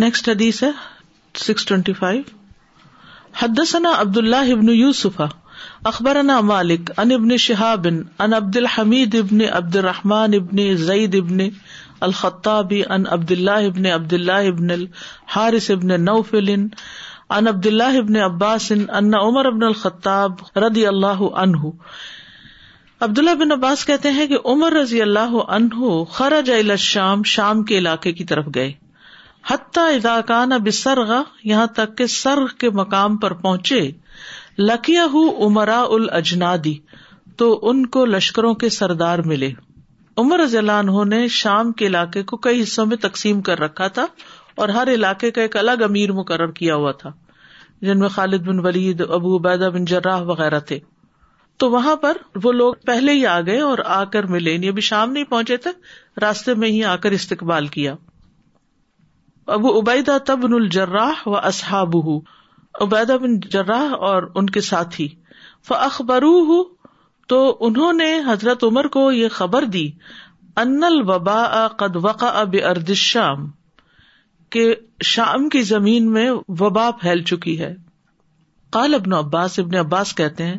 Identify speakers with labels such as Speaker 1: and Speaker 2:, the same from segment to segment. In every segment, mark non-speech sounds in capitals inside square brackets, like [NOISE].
Speaker 1: Next حدیث ہے six twenty five حدثنا عبد اللہ ابن یوسف اخبرنا مالک ان ابن شہاب ان عبد الحمید ابن عبد الرحمن ابن زید ابن الخطابی ان عبد اللہ ابن عبد اللہ ابن الحارث ابن نوفل ان عبد اللہ ابن عباس ان عمر ابن الخطاب رضی اللہ عنہ عبداللہ بن عباس کہتے ہیں کہ عمر رضی اللہ عنہ خرج الشام شام کے علاقے کی طرف گئے حتیٰ اداکان اب سرغ یہاں تک کہ سرغ کے مقام پر پہنچے لکیا عمرا الجنادی تو ان کو لشکروں کے سردار ملے۔ عمر رضی اللہ عنہ نے شام کے علاقے کو کئی حصوں میں تقسیم کر رکھا تھا اور ہر علاقے کا ایک الگ امیر مقرر کیا ہوا تھا، جن میں خالد بن ولید، ابو عبیدہ بن جراہ وغیرہ تھے۔ تو وہاں پر وہ لوگ پہلے ہی آ گئے اور آ کر ملے ابھی شام نہیں پہنچے تھے، راستے میں ہی آ کر استقبال کیا۔ ابو عبیدہ تبن الجراہ و اصحاب عبیدہ بن جراہ اور ان کے ساتھی۔ فخبرو تو انہوں نے حضرت عمر کو یہ خبر دی، ان الوبا قد وقع اب ارد شام کہ شام کی زمین میں وبا پھیل چکی ہے۔ قال ابن عباس ابن عباس کہتے ہیں،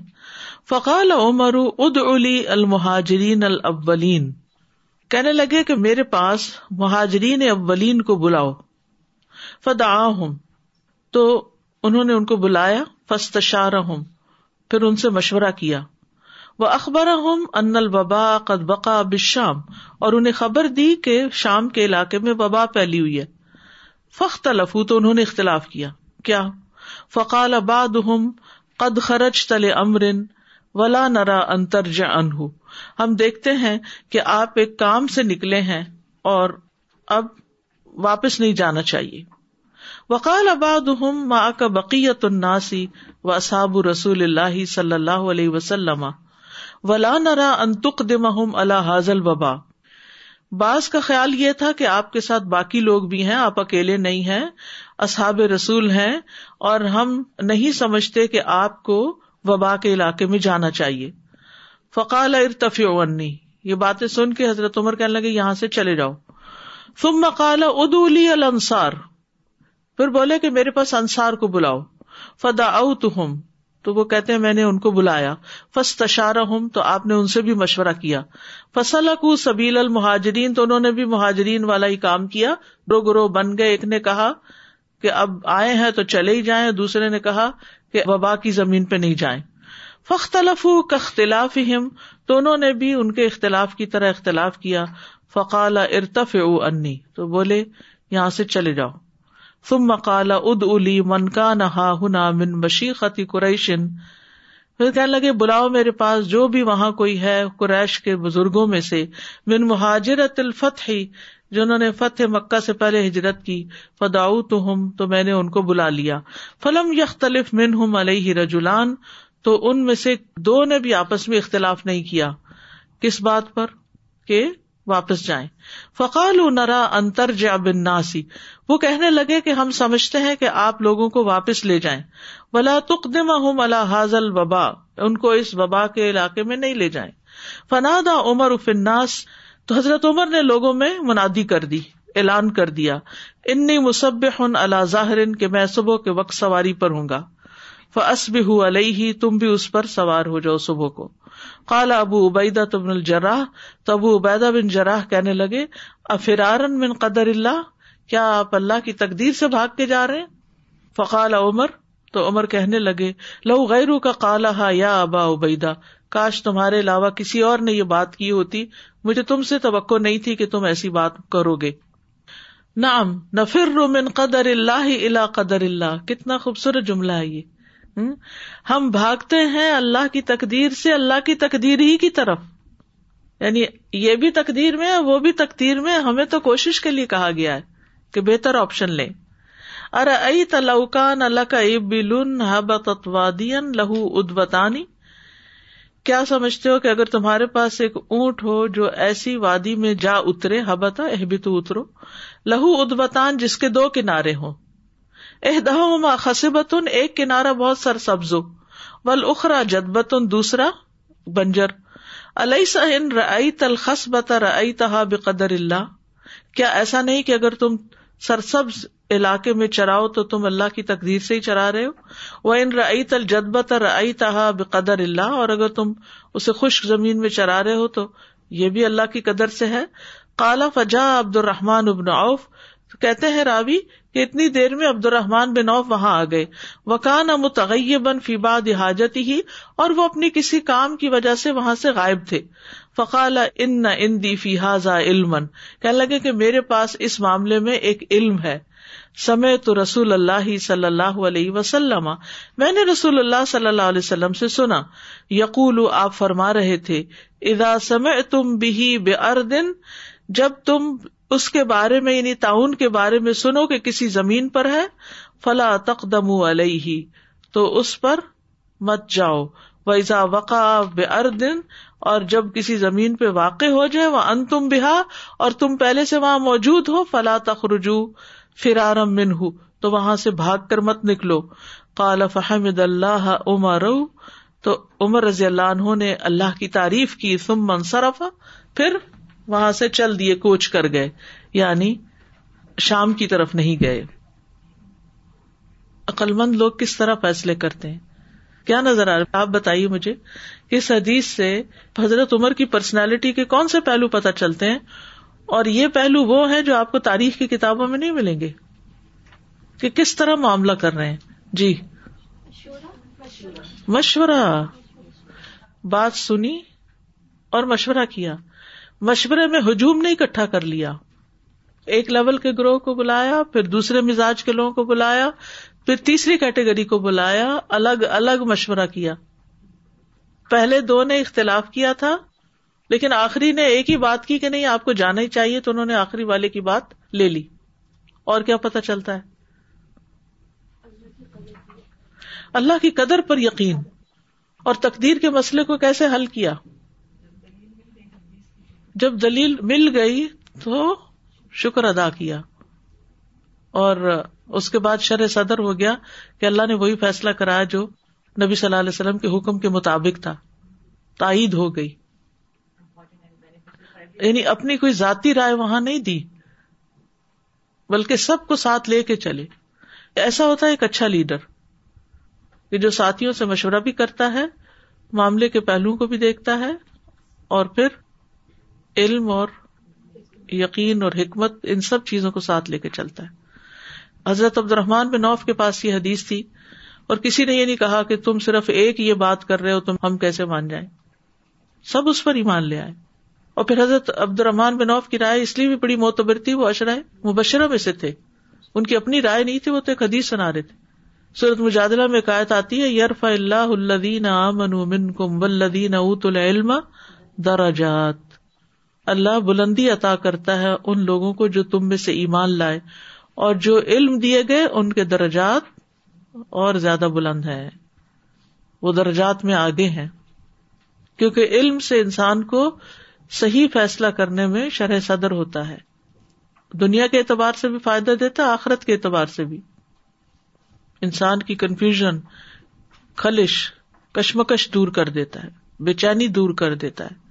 Speaker 1: فقال عمر اد علی المہاجرین الاولین۔ کہنے لگے کہ میرے پاس مہاجرین اولین کو بلاؤ۔ فدا تو انہوں نے ان کو بلایا فستشار پھر ان سے مشورہ کیا۔ وہ اخبار ہوں ان البا قد بقا بشام اور انہیں خبر دی کہ شام کے علاقے میں وبا پھیلی ہوئی ہے۔ فخت لفو تو انہوں نے اختلاف کیا۔ کیا؟ فقال اباد ہم قد خرچ تل امرن ولا نرا انتر انہ ہم دیکھتے ہیں کہ آپ ایک کام سے نکلے ہیں اور اب واپس نہیں جانا چاہیے۔ وقال اباد ماں کا بقیت الناسی و اصاب رسول اللہ صلی اللہ علیہ وسلم ولا نرا انتق دم اللہ حاضل وبا بعض کا خیال یہ تھا کہ آپ کے ساتھ باقی لوگ بھی ہیں، آپ اکیلے نہیں ہیں، اصحاب رسول ہیں، اور ہم نہیں سمجھتے کہ آپ کو وبا کے علاقے میں جانا چاہیے۔ فقال ارتفی ونی یہ باتیں سن کے حضرت عمر کہنے لگے، یہاں سے چلے جاؤ۔ ثم مقال ادولی الانصار۔ پھر بولے کہ میرے پاس انصار کو بلاؤ۔ فدا او تم تو وہ کہتے ہیں میں نے ان کو بلایا۔ فس تشارہ ہوں تو آپ نے ان سے بھی مشورہ کیا۔ فصل کو سبیل المہاجرین، تو انہوں نے بھی مہاجرین والا ہی کام کیا۔ رو گروہ بن گئے۔ ایک نے کہا کہ اب آئے ہیں تو چلے ہی جائیں۔ دوسرے نے کہا کہ وبا کی زمین پہ نہیں جائیں۔ فختلف اختلاف ہم تو انہوں نے بھی ان کے اختلاف کی طرح اختلاف کیا۔ فقال ارتف او انی، تو بولے یہاں سے چلے جاؤ۔ ثم مقال اد الی من کا نہا ہنا من بشی قریشن پھر کہنے لگے، بلاؤ میرے پاس جو بھی وہاں کوئی ہے، قریش کے بزرگوں میں سے، من مہاجرت الفتح، جنہوں نے فتح مکہ سے پہلے ہجرت کی۔ فداؤ تو ہم تو میں نے ان کو بلا لیا۔ فلم یختلف من ہم علیہ رجولان تو ان میں سے دو نے بھی آپس میں اختلاف نہیں کیا۔ کس بات پر؟ کہ واپس جائیں۔ فقال نرا انتر جا بن ناسی وہ کہنے لگے کہ ہم سمجھتے ہیں کہ آپ لوگوں کو واپس لے جائیں۔ ولا تقدم ہوں اللہ حاضل وبا ان کو اس وبا کے علاقے میں نہیں لے جائیں۔ فنادا عمر فناس تو حضرت عمر نے لوگوں میں منادی کر دی، اعلان کر دیا۔ انی مصب ہن اللہ ظاہر کہ میں صبح کے وقت سواری پر ہوں گا۔ فسب ہُو علیہ تم بھی اس پر سوار ہو جاؤ صبح کو۔ کالا ابو عبیدہ تبن الجراہ تو ابو عبیدہ بن جراہ کہنے لگے، افرارن من قدر اللہ، کیا آپ اللہ کی تقدیر سے بھاگ کے جا رہے فقال عمر، تو عمر کہنے لگے، لو غیر کا کالا ہا یا ابا عبیدہ، کاش تمہارے علاوہ کسی اور نے یہ بات کی ہوتی، مجھے تم سے توقع نہیں تھی کہ تم ایسی بات کرو گے۔ نام نفر من قدر اللہ الا قدر اللہ، کتنا خوبصورت جملہ ہے یہ۔ ہم؟ بھاگتے ہیں اللہ کی تقدیر سے، اللہ کی تقدیر ہی کی طرف۔ یعنی یہ بھی تقدیر میں وہ بھی تقدیر میں۔ ہمیں تو کوشش کے لیے کہا گیا ہے کہ بہتر آپشن لیں۔ ارے ائی تلوکان اللہ کا بلن حبتوادین لہو ادبتانی کیا سمجھتے ہو کہ اگر تمہارے پاس ایک اونٹ ہو جو ایسی وادی میں جا اترے ہبتا اہ تو اترو۔ لہو ادبتان جس کے دو کنارے ہوں۔ اہ خسبتن ایک کنارا بہت سر سبز ول اخرا جدبتن دوسرا بنجر۔ علیہ سہن رئی تل رئی تہا بقدر اللہ۔ کیا ایسا نہیں کہ اگر تم سرسبز علاقے میں چراؤ تو تم اللہ کی تقدیر سے ہی چرا رہے ہو۔ وہ ان رئی تل جدبت رئی تہا بقدر اللہ، اور اگر تم اسے خشک زمین میں چرا رہے ہو تو یہ بھی اللہ کی قدر سے ہے۔ کالا فجا عبد الرحمان ابن عوف، کہتے ہیں راوی کہ اتنی دیر میں عبد الرحمان بن عوف وہاں آ گئے۔ وکان متغیبن فی بعد حاجت ہی اور وہ اپنی کسی کام کی وجہ سے وہاں سے غائب تھے۔ فقال، ان ان دی فی حاضا علم کہنے لگے کہ میرے پاس اس معاملے میں ایک علم ہے۔ سمے تو رسول اللہ صلی اللہ علیہ وسلم۔ میں نے رسول اللہ صلی اللہ علیہ وسلم سے سنا۔ یقول، آپ فرما رہے تھے ادا سمے تم بھی بے اردن جب تم اس کے بارے میں یعنی تعاون کے بارے میں سنو کہ کسی زمین پر ہے، فلا تقدم علیہ، تو اس پر مت جاؤ۔ ویزا وقع بے اردن اور جب کسی زمین پہ واقع ہو جائے وہ ان تم بہا اور تم پہلے سے وہاں موجود ہو، فلا تخرجو فرارم من ہوں تو وہاں سے بھاگ کر مت نکلو۔ کال فہمد اللہ عمر، تو عمر رضی اللہ عنہ نے اللہ کی تعریف کی، ثم منصرف پھر وہاں سے چل دیے، کوچ کر گئے یعنی شام کی طرف نہیں گئے۔ عقلمند لوگ کس طرح فیصلے کرتے ہیں؟ کیا نظر آ رہا آپ بتائیے مجھے، اس حدیث سے حضرت عمر کی پرسنالٹی کے کون سے پہلو پتہ چلتے ہیں؟ اور یہ پہلو وہ ہے جو آپ کو تاریخ کی کتابوں میں نہیں ملیں گے؟ کہ کس طرح معاملہ کر رہے ہیں؟ جی۔ مشورہ۔ بات سنی اور مشورہ کیا۔ مشورے میں ہجوم نہیں اکٹھا کر لیا۔ ایک لیول کے گروہ کو بلایا، پھر دوسرے مزاج کے لوگوں کو بلایا، پھر تیسری کیٹیگری کو بلایا، الگ الگ مشورہ کیا۔ پہلے دو نے اختلاف کیا تھا، لیکن آخری نے ایک ہی بات کی کہ نہیں، آپ کو جانا ہی چاہیے، تو انہوں نے آخری والے کی بات لے لی۔ اور کیا پتا چلتا ہے۔ اللہ کی قدر پر یقین اور تقدیر کے مسئلے کو کیسے حل کیا۔ جب دلیل مل گئی تو شکر ادا کیا اور اس کے بعد شر صدر ہو گیا کہ اللہ نے وہی فیصلہ کرایا جو نبی صلی اللہ علیہ وسلم کے حکم کے مطابق تھا، تائید ہو گئی۔ یعنی اپنی کوئی ذاتی رائے وہاں نہیں دی، بلکہ سب کو ساتھ لے کے چلے۔ ایسا ہوتا ہے ایک اچھا لیڈر، کہ جو ساتھیوں سے مشورہ بھی کرتا ہے، معاملے کے پہلو کو بھی دیکھتا ہے اور پھر علم اور یقین اور حکمت ان سب چیزوں کو ساتھ لے کے چلتا ہے۔ حضرت عبد الرحمان بن نوف کے پاس یہ حدیث تھی اور کسی نے یہ نہیں کہا کہ تم صرف ایک یہ بات کر رہے ہو، تم ہم کیسے مان جائیں؟ سب اس پر ایمان لے آئے۔ اور پھر حضرت عبد الرحمان بن نوف کی رائے اس لیے بھی بڑی معتبر تھی، وہ اشرائے مبشرہ میں سے تھے۔ ان کی اپنی رائے نہیں تھی، وہ تو ایک حدیث سنا رہے تھے۔ سورت مجادلہ میں قائد آتی ہے یرف اللہ الدین امن کم ولدین اوت العلم دراجات اللہ بلندی عطا کرتا ہے ان لوگوں کو جو تم میں سے ایمان لائے اور جو علم دیے گئے ان کے درجات اور زیادہ بلند ہے وہ درجات میں آگے ہیں۔ کیونکہ علم سے انسان کو صحیح فیصلہ کرنے میں شرح صدر ہوتا ہے۔ دنیا کے اعتبار سے بھی فائدہ دیتا ہے، آخرت کے اعتبار سے بھی۔ انسان کی کنفیوژن خلش، کشمکش دور کر دیتا ہے، بے چینی دور کر دیتا ہے۔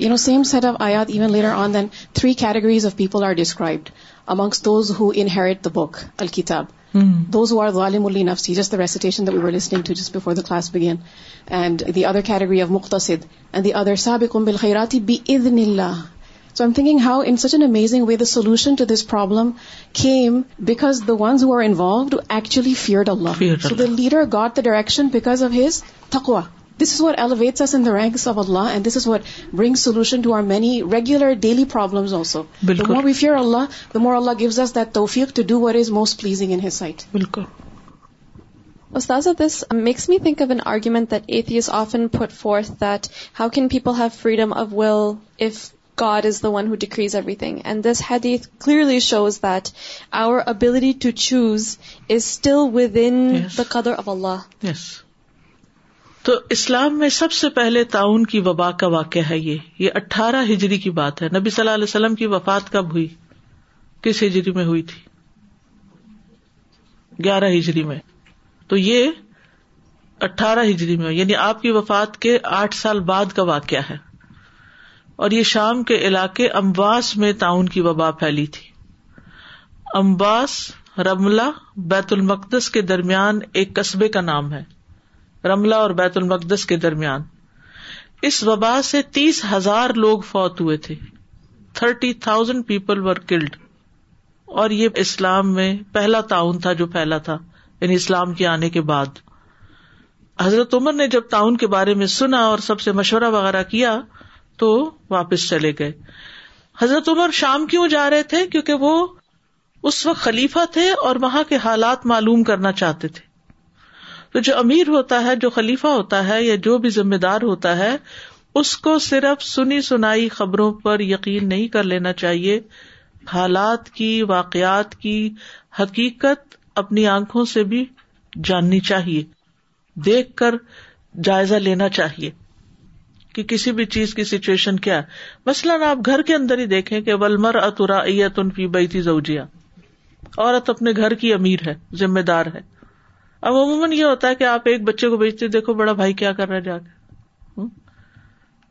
Speaker 2: You know same set of آیات even later on then three categories of people are described amongst those who inherit the book الکتاب دوز ہو آر والم الی نف سی just recitation we were listening to just before the class begin and the other بکشنری of مختصد and the other صاحب کم بالخیراتی بی اد Urdu so I'm thinking how in such an amazing way the solution to this problem came because the ones who are involved to S fair so the leader got the direction because of his تھکوا This is what elevates us in the ranks of Allah, and this is what brings solution to our many regular daily problems also. The more we fear Allah, the more Allah gives us that tawfiq to do what is most pleasing in His sight.
Speaker 3: Ustaza, this makes me think of an argument that atheists often put forth, that how can people have freedom of will if God is the one who decrees everything. And this hadith clearly shows that our ability to choose is still within
Speaker 1: Yes.
Speaker 3: the qadr of Allah.
Speaker 1: Yes تو اسلام میں سب سے پہلے تعاون کی وبا کا واقعہ ہے یہ۔ یہ اٹھارہ ہجری کی بات ہے۔ نبی صلی اللہ علیہ وسلم کی وفات کب ہوئی؟ کس ہجری میں ہوئی تھی؟ گیارہ ہجری میں۔ تو یہ اٹھارہ ہجری میں یعنی آپ کی وفات کے آٹھ سال بعد کا واقعہ ہے۔ اور یہ شام کے علاقے امباس میں تعاون کی وبا پھیلی تھی۔ امباس رملہ بیت المقدس کے درمیان ایک قصبے کا نام ہے۔ رملہ اور بیت المقدس کے درمیان۔ اس وبا سے تیس ہزار لوگ فوت ہوئے تھے۔ Thirty thousand people were killed اور یہ اسلام میں پہلا تعاون تھا جو پھیلا تھا یعنی اسلام کے آنے کے بعد۔ حضرت عمر نے جب تعاون کے بارے میں سنا اور سب سے مشورہ وغیرہ کیا، تو واپس چلے گئے۔ حضرت عمر شام کیوں جا رہے تھے؟ کیونکہ وہ اس وقت خلیفہ تھے اور وہاں کے حالات معلوم کرنا چاہتے تھے۔ تو جو امیر ہوتا ہے، جو خلیفہ ہوتا ہے یا جو بھی ذمہ دار ہوتا ہے، اس کو صرف سنی سنائی خبروں پر یقین نہیں کر لینا چاہیے۔ حالات کی، واقعات کی حقیقت اپنی آنکھوں سے بھی جاننی چاہیے۔ دیکھ کر جائزہ لینا چاہیے کہ کسی بھی چیز کی سچویشن کیا ہے۔ مثلاً آپ گھر کے اندر ہی دیکھیں کہ ولمر اترا ان فی بیتی زوجیا عورت اپنے گھر کی امیر ہے، ذمہ دار ہے۔ اب عموماً یہ ہوتا ہے کہ آپ ایک بچے کو بیچتے دیکھو بڑا بھائی کیا کر رہا ہے جا کے۔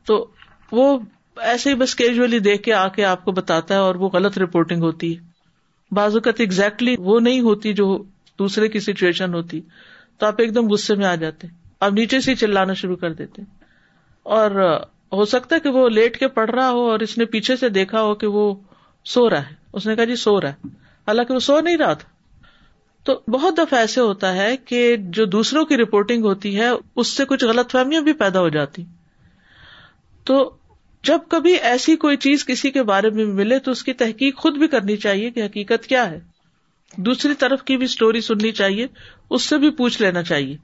Speaker 1: تو وہ ایسے ہی بس کیجولی دیکھ کے آ کے آپ کو بتاتا ہے اور وہ غلط رپورٹنگ ہوتی ہے۔ بعض اوقات ایگزیکٹلی وہ نہیں ہوتی جو دوسرے کی سچویشن ہوتی۔ تو آپ ایک دم غصے میں آ جاتے آپ نیچے سے چلانا شروع کر دیتے اور ہو سکتا ہے کہ وہ لیٹ کے پڑھ رہا ہو اور اس نے پیچھے سے دیکھا ہو کہ وہ سو رہا ہے۔ اس نے کہا جی سو رہا ہے۔ حالانکہ وہ سو نہیں رہا تھا۔ تو بہت دفعہ ایسے ہوتا ہے کہ جو دوسروں کی رپورٹنگ ہوتی ہے، اس سے کچھ غلط فہمیاں بھی پیدا ہو جاتی۔ تو جب کبھی ایسی کوئی چیز کسی کے بارے میں ملے تو اس کی تحقیق خود بھی کرنی چاہیے کہ حقیقت کیا ہے۔ دوسری طرف کی بھی اسٹوری سننی چاہیے، اس سے بھی پوچھ لینا چاہیے۔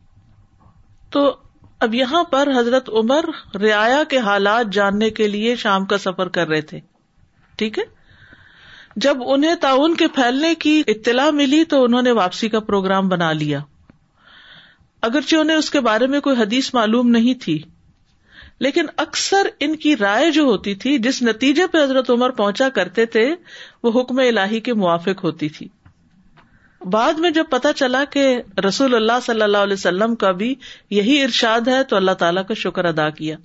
Speaker 1: تو اب یہاں پر حضرت عمر رعایا کے حالات جاننے کے لیے شام کا سفر کر رہے تھے۔ ٹھیک ہے؟ جب انہیں تعاون کے پھیلنے کی اطلاع ملی تو انہوں نے واپسی کا پروگرام بنا لیا۔ اگرچہ انہیں اس کے بارے میں کوئی حدیث معلوم نہیں تھی، لیکن اکثر ان کی رائے جو ہوتی تھی، جس نتیجے پہ حضرت عمر پہنچا کرتے تھے، وہ حکم الہی کے موافق ہوتی تھی۔ بعد میں جب پتا چلا کہ رسول اللہ صلی اللہ علیہ وسلم کا بھی یہی ارشاد ہے، تو اللہ تعالیٰ کا شکر ادا کیا۔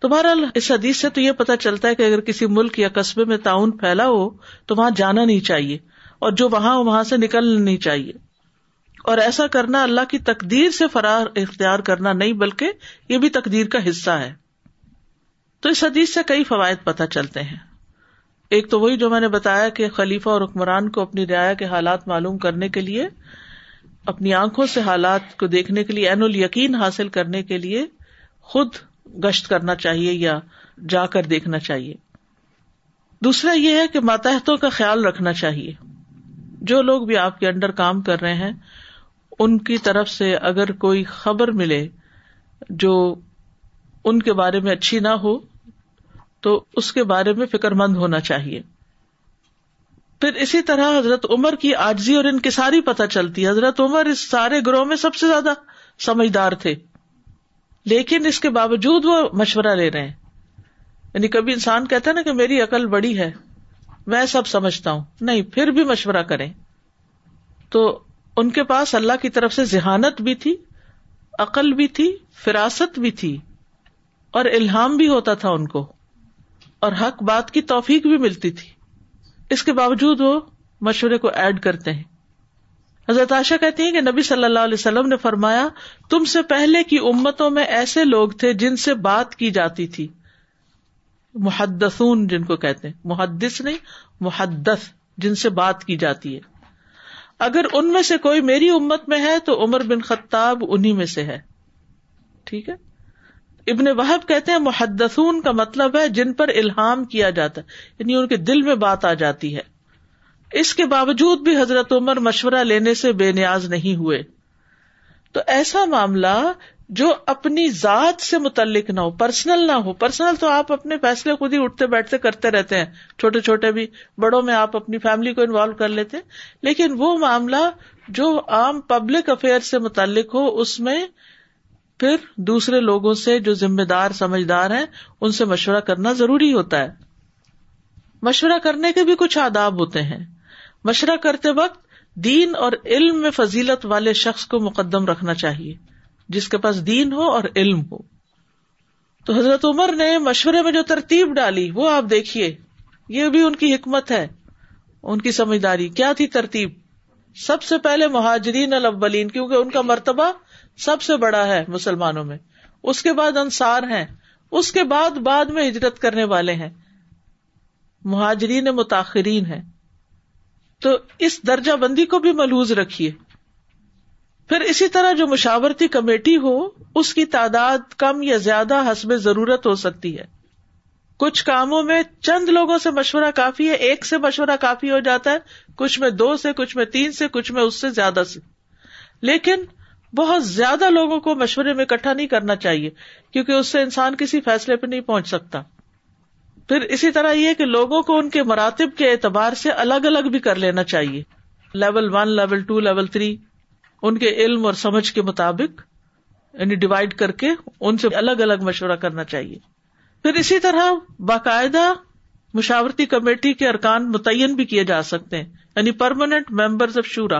Speaker 1: تو بہرحال اس حدیث سے تو یہ پتا چلتا ہے کہ اگر کسی ملک یا قصبے میں تعاون پھیلا ہو تو وہاں جانا نہیں چاہیے اور جو وہاں وہاں سے نکلنا نہیں چاہیے۔ اور ایسا کرنا اللہ کی تقدیر سے فرار اختیار کرنا نہیں بلکہ یہ بھی تقدیر کا حصہ ہے۔ تو اس حدیث سے کئی فوائد پتہ چلتے ہیں۔ ایک تو وہی جو میں نے بتایا کہ خلیفہ اور حکمران کو اپنی رعایا کے حالات معلوم کرنے کے لیے، اپنی آنکھوں سے حالات کو دیکھنے کے لیے، عین ال یقین حاصل کرنے کے لیے خود گشت کرنا چاہیے یا جا کر دیکھنا چاہیے۔ دوسرا یہ ہے کہ ماتحتوں کا خیال رکھنا چاہیے۔ جو لوگ بھی آپ کے انڈر کام کر رہے ہیں، ان کی طرف سے اگر کوئی خبر ملے جو ان کے بارے میں اچھی نہ ہو، تو اس کے بارے میں فکر مند ہونا چاہیے۔ پھر اسی طرح حضرت عمر کی آجزی اور انکساری پتہ چلتی۔ ہے حضرت عمر اس سارے گروہ میں سب سے زیادہ سمجھدار تھے۔ لیکن اس کے باوجود وہ مشورہ لے رہے ہیں۔ یعنی کبھی انسان کہتا ہے نا کہ میری عقل بڑی ہے، میں سب سمجھتا ہوں۔ نہیں، پھر بھی مشورہ کریں۔ تو ان کے پاس اللہ کی طرف سے ذہانت بھی تھی، عقل بھی تھی، فراست بھی تھی، اور الہام بھی ہوتا تھا ان کو، اور حق بات کی توفیق بھی ملتی تھی۔ اس کے باوجود وہ مشورے کو ایڈ کرتے ہیں۔ حضرت عائشہ کہتی ہیں کہ نبی صلی اللہ علیہ وسلم نے فرمایا، تم سے پہلے کی امتوں میں ایسے لوگ تھے جن سے بات کی جاتی تھی۔ محدثون جن کو کہتے ہیں۔ محدث نہیں، محدث جن سے بات کی جاتی ہے۔ اگر ان میں سے کوئی میری امت میں ہے تو عمر بن خطاب انہیں میں سے ہے۔ ٹھیک ہے؟ ابن وحب کہتے ہیں، محدثون کا مطلب ہے جن پر الہام کیا جاتا ہے یعنی ان کے دل میں بات آ جاتی ہے۔ اس کے باوجود بھی حضرت عمر مشورہ لینے سے بے نیاز نہیں ہوئے۔ تو ایسا معاملہ جو اپنی ذات سے متعلق نہ ہو پرسنل نہ ہو۔ پرسنل تو آپ اپنے فیصلے خود ہی اٹھتے بیٹھتے کرتے رہتے ہیں۔ چھوٹے چھوٹے بھی بڑوں میں آپ اپنی فیملی کو انوالو کر لیتے لیکن وہ معاملہ جو عام پبلک افیئر سے متعلق ہو، اس میں پھر دوسرے لوگوں سے جو ذمے دار، سمجھدار ہیں، ان سے مشورہ کرنا ضروری ہوتا ہے۔ مشورہ کرنے کے بھی کچھ آداب ہوتے ہیں۔ مشورہ کرتے وقت دین اور علم میں فضیلت والے شخص کو مقدم رکھنا چاہیے، جس کے پاس دین ہو اور علم ہو۔ تو حضرت عمر نے مشورے میں جو ترتیب ڈالی، وہ آپ دیکھیے، یہ بھی ان کی حکمت ہے، ان کی سمجھداری۔ کیا تھی ترتیب؟ سب سے پہلے مہاجرین الاولین، کیونکہ ان کا مرتبہ سب سے بڑا ہے مسلمانوں میں۔ اس کے بعد انصار ہیں، اس کے بعد بعد میں ہجرت کرنے والے ہیں۔ مہاجرین متاثرین ہیں۔ تو اس درجہ بندی کو بھی ملوز رکھیے۔ پھر اسی طرح جو مشاورتی کمیٹی ہو، اس کی تعداد کم یا زیادہ حسب ضرورت ہو سکتی ہے۔ کچھ کاموں میں چند لوگوں سے مشورہ کافی ہے، ایک سے مشورہ کافی ہو جاتا ہے، کچھ میں دو سے، کچھ میں تین سے، کچھ میں اس سے زیادہ سے۔ لیکن بہت زیادہ لوگوں کو مشورے میں اکٹھا نہیں کرنا چاہیے، کیونکہ اس سے انسان کسی فیصلے پہ نہیں پہنچ سکتا۔ پھر اسی طرح یہ کہ لوگوں کو ان کے مراتب کے اعتبار سے الگ الگ بھی کر لینا چاہیے۔ Level one level two level three ان کے علم اور سمجھ کے مطابق یعنی ڈیوائڈ کر کے ان سے الگ الگ مشورہ کرنا چاہیے۔ پھر اسی طرح باقاعدہ مشاورتی کمیٹی کے ارکان متعین بھی کیے جا سکتے ہیں۔ یعنی پرماننٹ ممبرز آف شورا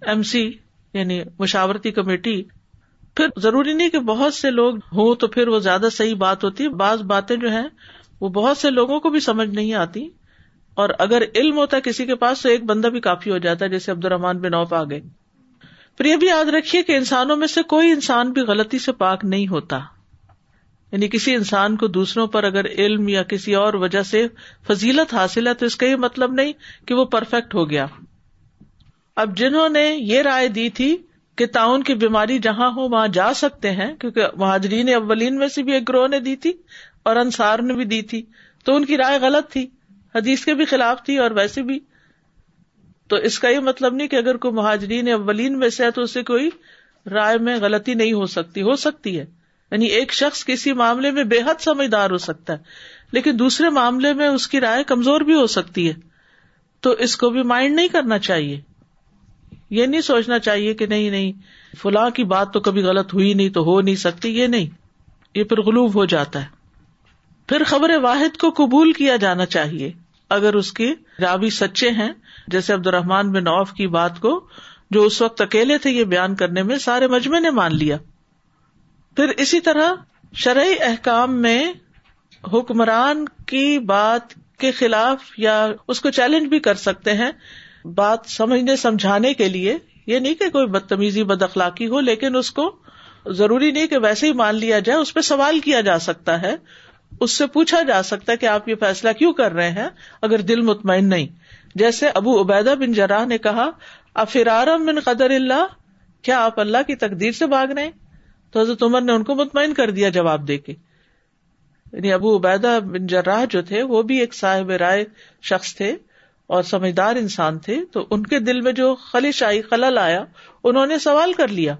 Speaker 1: ایم سی یعنی مشاورتی کمیٹی۔ پھر ضروری نہیں کہ بہت سے لوگ ہوں تو پھر وہ زیادہ صحیح بات ہوتی ہے۔ بعض باتیں جو ہیں وہ بہت سے لوگوں کو بھی سمجھ نہیں آتی اور اگر علم ہوتا ہے کسی کے پاس تو ایک بندہ بھی کافی ہو جاتا ہے، جیسے عبد الرحمان بن اوف آ گئے پھر یہ بھی یاد رکھیے کہ انسانوں میں سے کوئی انسان بھی غلطی سے پاک نہیں ہوتا۔ یعنی کسی انسان کو دوسروں پر اگر علم یا کسی اور وجہ سے فضیلت حاصل ہے تو اس کا یہ مطلب نہیں کہ وہ پرفیکٹ ہو گیا۔ اب جنہوں نے یہ رائے دی تھی کہ تعاون کی بیماری جہاں ہو وہاں جا سکتے ہیں، کیونکہ مہاجرین اولین میں سے بھی ایک گروہ نے دی تھی۔ اور انصار نے بھی دی تھی تو ان کی رائے غلط تھی، حدیث کے بھی خلاف تھی اور ویسے بھی۔ تو اس کا یہ مطلب نہیں کہ اگر کوئی مہاجرین اولین میں سے ہے تو اسے کوئی رائے میں غلطی نہیں ہو سکتی ہو سکتی ہے۔ یعنی ایک شخص کسی معاملے میں بے حد سمجھدار ہو سکتا ہے، لیکن دوسرے معاملے میں اس کی رائے کمزور بھی ہو سکتی ہے۔ تو اس کو بھی مائنڈ نہیں کرنا چاہیے۔ یہ نہیں سوچنا چاہیے کہ نہیں نہیں، فلاں کی بات تو کبھی غلط ہوئی نہیں تو ہو نہیں سکتی، یہ نہیں۔ یہ پھر غلوب ہو جاتا ہے۔ پھر خبر واحد کو قبول کیا جانا چاہیے۔ اگر اس کے راوی سچے ہیں، جیسے عبد الرحمان بن اوف کی بات کو، جو اس وقت اکیلے تھے یہ بیان کرنے میں سارے مجمے نے مان لیا۔ پھر اسی طرح شرعی احکام میں حکمران کی بات کے خلاف یا اس کو چیلنج بھی کر سکتے ہیں۔ بات سمجھنے، سمجھانے کے لیے، یہ نہیں کہ کوئی بدتمیزی، بد اخلاقی ہو، لیکن اس کو ضروری نہیں کہ ویسے ہی مان لیا جائے، اس پہ سوال کیا جا سکتا ہے۔ اس سے پوچھا جا سکتا ہے کہ آپ یہ فیصلہ کیوں کر رہے ہیں اگر دل مطمئن نہیں۔ جیسے ابو عبیدہ بن جراہ نے کہا افرارم بن قدر اللہ؟ کیا آپ اللہ کی تقدیر سے بھاگ رہے تو حضرت عمر نے ان کو مطمئن کر دیا جواب دے کے۔ یعنی ابو عبیدہ بن جراہ جو تھے، وہ بھی ایک صاحب رائے شخص تھے اور سمجھدار انسان تھے، تو ان کے دل میں جو خلش آئی، خلل آیا، انہوں نے سوال کر لیا۔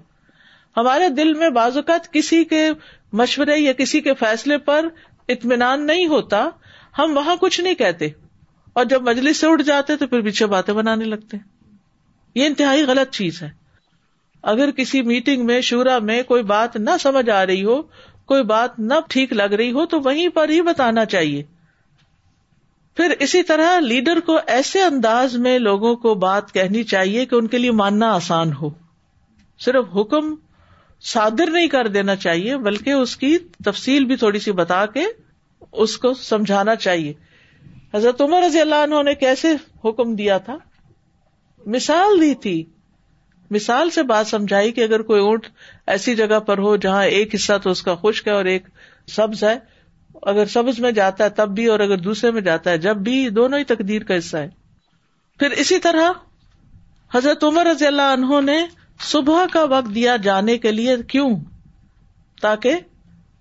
Speaker 1: ہمارے دل میں بعض اوقات کسی کے مشورے یا کسی کے فیصلے پر اطمینان نہیں ہوتا، ہم وہاں کچھ نہیں کہتے۔ اور جب مجلس سے اٹھ جاتے تو پھر پیچھے باتیں بنانے لگتے۔ یہ انتہائی غلط چیز ہے۔ اگر کسی میٹنگ میں، شورا میں کوئی بات نہ سمجھ آ رہی ہو، کوئی بات نہ ٹھیک لگ رہی ہو، تو وہیں پر ہی بتانا چاہیے۔ پھر اسی طرح لیڈر کو ایسے انداز میں لوگوں کو بات کہنی چاہیے کہ ان کے لیے ماننا آسان ہو۔ صرف حکم صادر نہیں کر دینا چاہیے، بلکہ اس کی تفصیل بھی تھوڑی سی بتا کے اس کو سمجھانا چاہیے۔ حضرت عمر رضی اللہ عنہ نے کیسے حکم دیا تھا؟ مثال دی تھی۔ مثال سے بات سمجھائی کہ اگر کوئی اونٹ ایسی جگہ پر ہو جہاں ایک حصہ تو اس کا خشک ہے اور ایک سبز ہے۔ اگر سبز میں جاتا ہے تب بھی اور اگر دوسرے میں جاتا ہے، جب بھی دونوں ہی تقدیر کا حصہ ہے۔ پھر اسی طرح حضرت عمر رضی اللہ عنہ نے صبح کا وقت دیا جانے کے لیے کیوں؟ تاکہ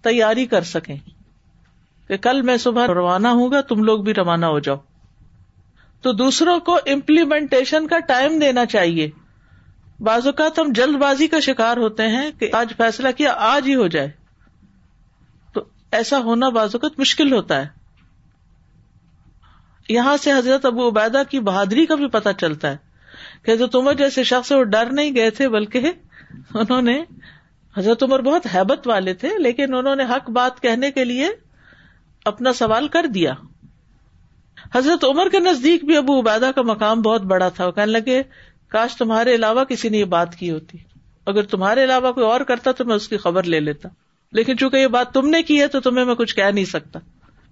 Speaker 1: تیاری کر سکیں۔ کہ کل میں صبح روانہ ہوں گا، تم لوگ بھی روانہ ہو جاؤ۔ تو دوسروں کو امپلیمنٹیشن کا ٹائم دینا چاہیے۔ بعض اوقات ہم جلد بازی کا شکار ہوتے ہیں کہ آج فیصلہ کیا، آج ہی ہو جائے۔ تو ایسا ہونا بعض اوقات مشکل ہوتا ہے۔ یہاں سے حضرت ابو عبیدہ کی بہادری کا بھی پتہ چلتا ہے۔ کہ حضرت عمر جیسے شخص وہ ڈر نہیں گئے تھے، بلکہ انہوں نے حضرت عمر بہت حیبت والے تھے، لیکن انہوں نے حق بات کہنے کے لیے اپنا سوال کر دیا۔ حضرت عمر کے نزدیک بھی ابو عبیدہ کا مقام بہت بڑا تھا، وہ کہنے لگے، کاش تمہارے علاوہ کسی نے یہ بات کی ہوتی۔ اگر تمہارے علاوہ کوئی اور کرتا تو میں اس کی خبر لے لیتا۔ لیکن چونکہ یہ بات تم نے کی ہے تو تمہیں میں کچھ کہہ نہیں سکتا۔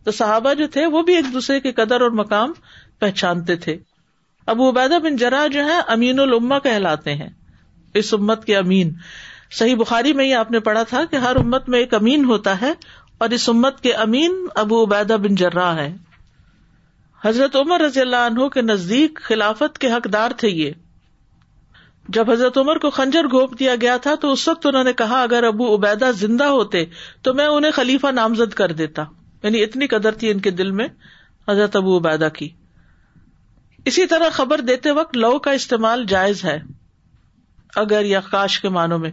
Speaker 1: تو صحابہ جو تھے، وہ بھی ایک دوسرے کے قدر اور مقام پہچانتے تھے۔ ابو عبیدہ بن جرا جو ہے امین الما کہلاتے ہیں۔ اس امت کے امین۔ صحیح بخاری میں یہ آپ نے پڑھا تھا کہ ہر امت میں ایک امین ہوتا ہے اور اس امت کے امین ابو عبیدہ بن جرا ہے۔ حضرت عمر رضی اللہ عنہ کے نزدیک خلافت کے حقدار تھے یہ۔ جب حضرت عمر کو خنجر گھونپ دیا گیا تھا تو اس وقت انہوں نے کہا، اگر ابو عبیدہ زندہ ہوتے تو میں انہیں خلیفہ نامزد کر دیتا۔ یعنی اتنی قدر تھی ان کے دل میں حضرت ابو عبیدہ کی۔ اسی طرح خبر دیتے وقت لو کا استعمال جائز ہے، اگر یا کاش کے معنوں میں۔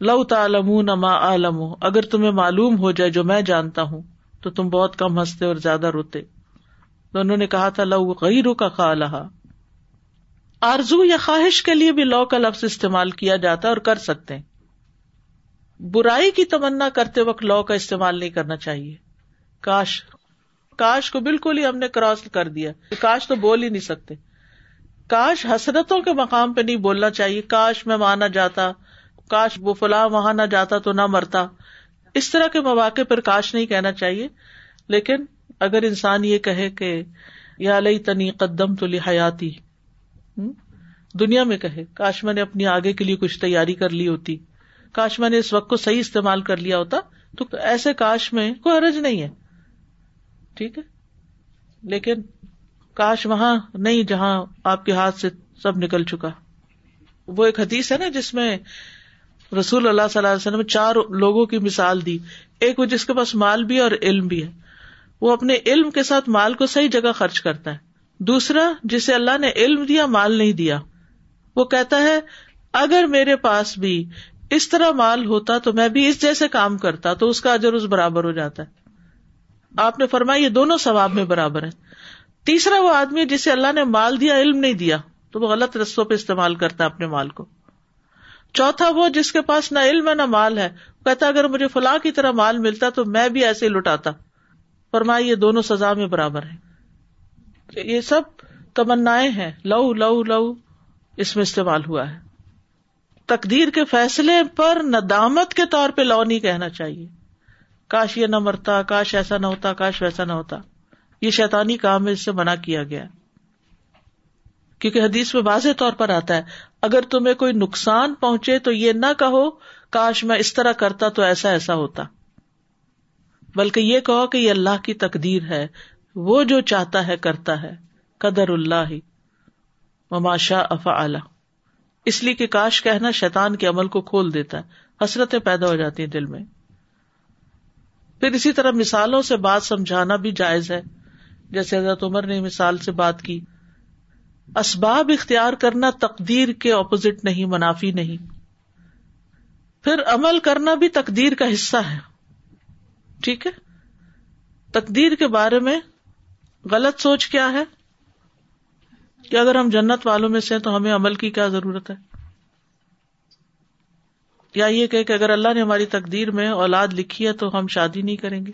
Speaker 1: لو تعلم ما عالم اگر تمہیں معلوم ہو جائے جو میں جانتا ہوں، تو تم بہت کم ہنستے اور زیادہ روتے۔ تو انہوں نے کہا تھا، لو غیرو کا خا لہا آرزو یا خواہش کے لیے بھی لو کا لفظ استعمال کیا جاتا ہے اور کر سکتے ہیں۔ برائی کی تمنا کرتے وقت لو کا استعمال نہیں کرنا چاہیے۔ کاش کاش کو بالکل ہی ہم نے کراس کر دیا کاش تو بول ہی نہیں سکتے۔ کاش حسرتوں کے مقام پہ نہیں بولنا چاہیے۔ کاش میں مانا جاتا۔ کاش وہ فلاں وہاں نہ جاتا تو نہ مرتا۔ اس طرح کے مواقع پر کاش نہیں کہنا چاہیے۔ لیکن اگر انسان یہ کہے کہ یا لئی تنی قدم تو لحیاتی دنیا میں کہے، کاش میں نے اپنی آگے کے لیے کچھ تیاری کر لی ہوتی۔ کاش میں نے اس وقت کو صحیح استعمال کر لیا ہوتا۔ تو ایسے کاش میں کوئی حرج نہیں ہے۔ ٹھیک ہے؟ لیکن کاش وہاں نہیں جہاں آپ کے ہاتھ سے سب نکل چکا۔ وہ ایک حدیث ہے نا جس میں رسول اللہ صلی اللہ علیہ وسلم چار لوگوں کی مثال دی۔ ایک وہ جس کے پاس مال بھی اور علم بھی ہے۔ وہ اپنے علم کے ساتھ مال کو صحیح جگہ خرچ کرتا ہے۔ دوسرا، جسے اللہ نے علم دیا، مال نہیں دیا۔ وہ کہتا ہے، اگر میرے پاس بھی اس طرح مال ہوتا تو میں بھی اس جیسے کام کرتا، تو اس کا اجر اس برابر ہو جاتا ہے۔ آپ نے فرمایا یہ دونوں ثواب میں برابر ہے تیسرا وہ آدمی جسے اللہ نے مال دیا، علم نہیں دیا، تو وہ غلط رستوں پہ استعمال کرتا ہے اپنے مال کو۔ چوتھا وہ جس کے پاس نہ علم ہے نہ مال ہے کہتا اگر مجھے فلاں کی طرح مال ملتا تو میں بھی ایسے ہی لٹاتا۔ فرمایا یہ دونوں سزا میں برابر ہے یہ سب تمنا ہیں۔ لو لو لو، اس میں استعمال ہوا ہے۔ تقدیر کے فیصلے پر ندامت کے طور پہ لو نہیں کہنا چاہیے۔ کاش یہ نہ مرتا، کاش ایسا نہ ہوتا، کاش ویسا نہ ہوتا۔ یہ شیتانی کام ہے اس سے منع کیا گیا۔ کیونکہ حدیث میں واضح طور پر آتا ہے، اگر تمہیں کوئی نقصان پہنچے تو یہ نہ کہو، کاش میں اس طرح کرتا تو ایسا ایسا ہوتا۔ بلکہ یہ کہو کہ یہ اللہ کی تقدیر ہے، وہ جو چاہتا ہے، کرتا ہے۔ قدر اللہ۔ ہی مماشا افا اس لیے کہ کاش کہنا شیتان کے عمل کو کھول دیتا ہے، حسرتیں پیدا ہو جاتی ہیں دل میں۔ پھر اسی طرح مثالوں سے بات سمجھانا بھی جائز ہے۔ جیسے حضرت عمر نے مثال سے بات کی۔ اسباب اختیار کرنا تقدیر کے اپوزٹ نہیں، منافی نہیں۔ پھر عمل کرنا بھی تقدیر کا حصہ ہے۔ ٹھیک ہے؟ تقدیر کے بارے میں غلط سوچ کیا ہے؟ کہ اگر ہم جنت والوں میں سے ہیں تو ہمیں عمل کی کیا ضرورت ہے؟ یا یہ کہ اگر اللہ نے ہماری تقدیر میں اولاد لکھی ہے تو ہم شادی نہیں کریں گے،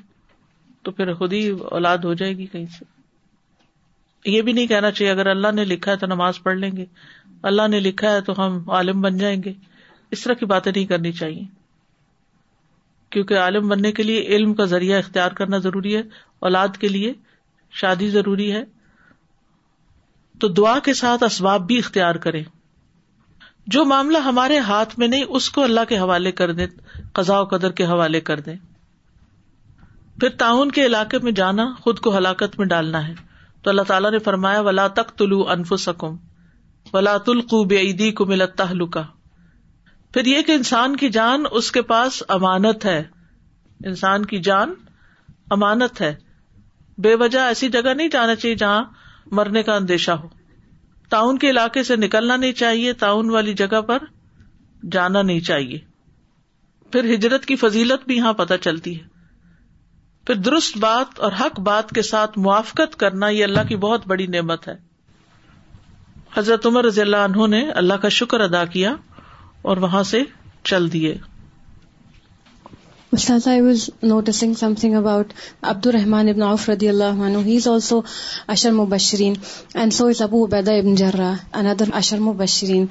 Speaker 1: تو پھر خود ہی اولاد ہو جائے گی کہیں سے؟ یہ بھی نہیں کہنا چاہیے، اگر اللہ نے لکھا ہے تو نماز پڑھ لیں گے، اللہ نے لکھا ہے تو ہم عالم بن جائیں گے۔ اس طرح کی باتیں نہیں کرنی چاہیے۔ کیونکہ عالم بننے کے لیے علم کا ذریعہ اختیار کرنا ضروری ہے، اولاد کے لیے شادی ضروری ہے۔ تو دعا کے ساتھ اسباب بھی اختیار کرے جو معاملہ ہمارے ہاتھ میں نہیں، اس کو اللہ کے حوالے کر دیں قزا و قدر کے حوالے کر دیں۔ پھر تعاون کے علاقے میں جانا، خود کو ہلاکت میں ڈالنا ہے۔ تو اللہ تعالیٰ نے فرمایا، ولا تک تلو انف سکم ولا تلقو بے عیدی کو ملتا کا پھر یہ کہ انسان کی جان، اس کے پاس امانت ہے۔ انسان کی جان امانت ہے۔ بے وجہ ایسی جگہ نہیں جانا چاہیے جہاں مرنے کا اندیشہ ہو۔ تعاون کے علاقے سے نکلنا نہیں چاہیے تعاون والی جگہ پر جانا نہیں چاہیے۔ پھر ہجرت کی فضیلت بھی یہاں پتہ چلتی ہے۔ پھر درست بات اور حق بات کے ساتھ موافقت کرنا یہ اللہ کی بہت بڑی نعمت ہے۔ حضرت عمر رضی اللہ عنہ نے اللہ کا شکر ادا کیا اور وہاں سے چل دیے۔
Speaker 2: Noticing some thing about Abdul Rahman ابن ابنا افردی اللہ ہی از آلسو اشرم وبشرین اینڈ سو از ابو عبیدہ ابن اپرا اشرم و بشرین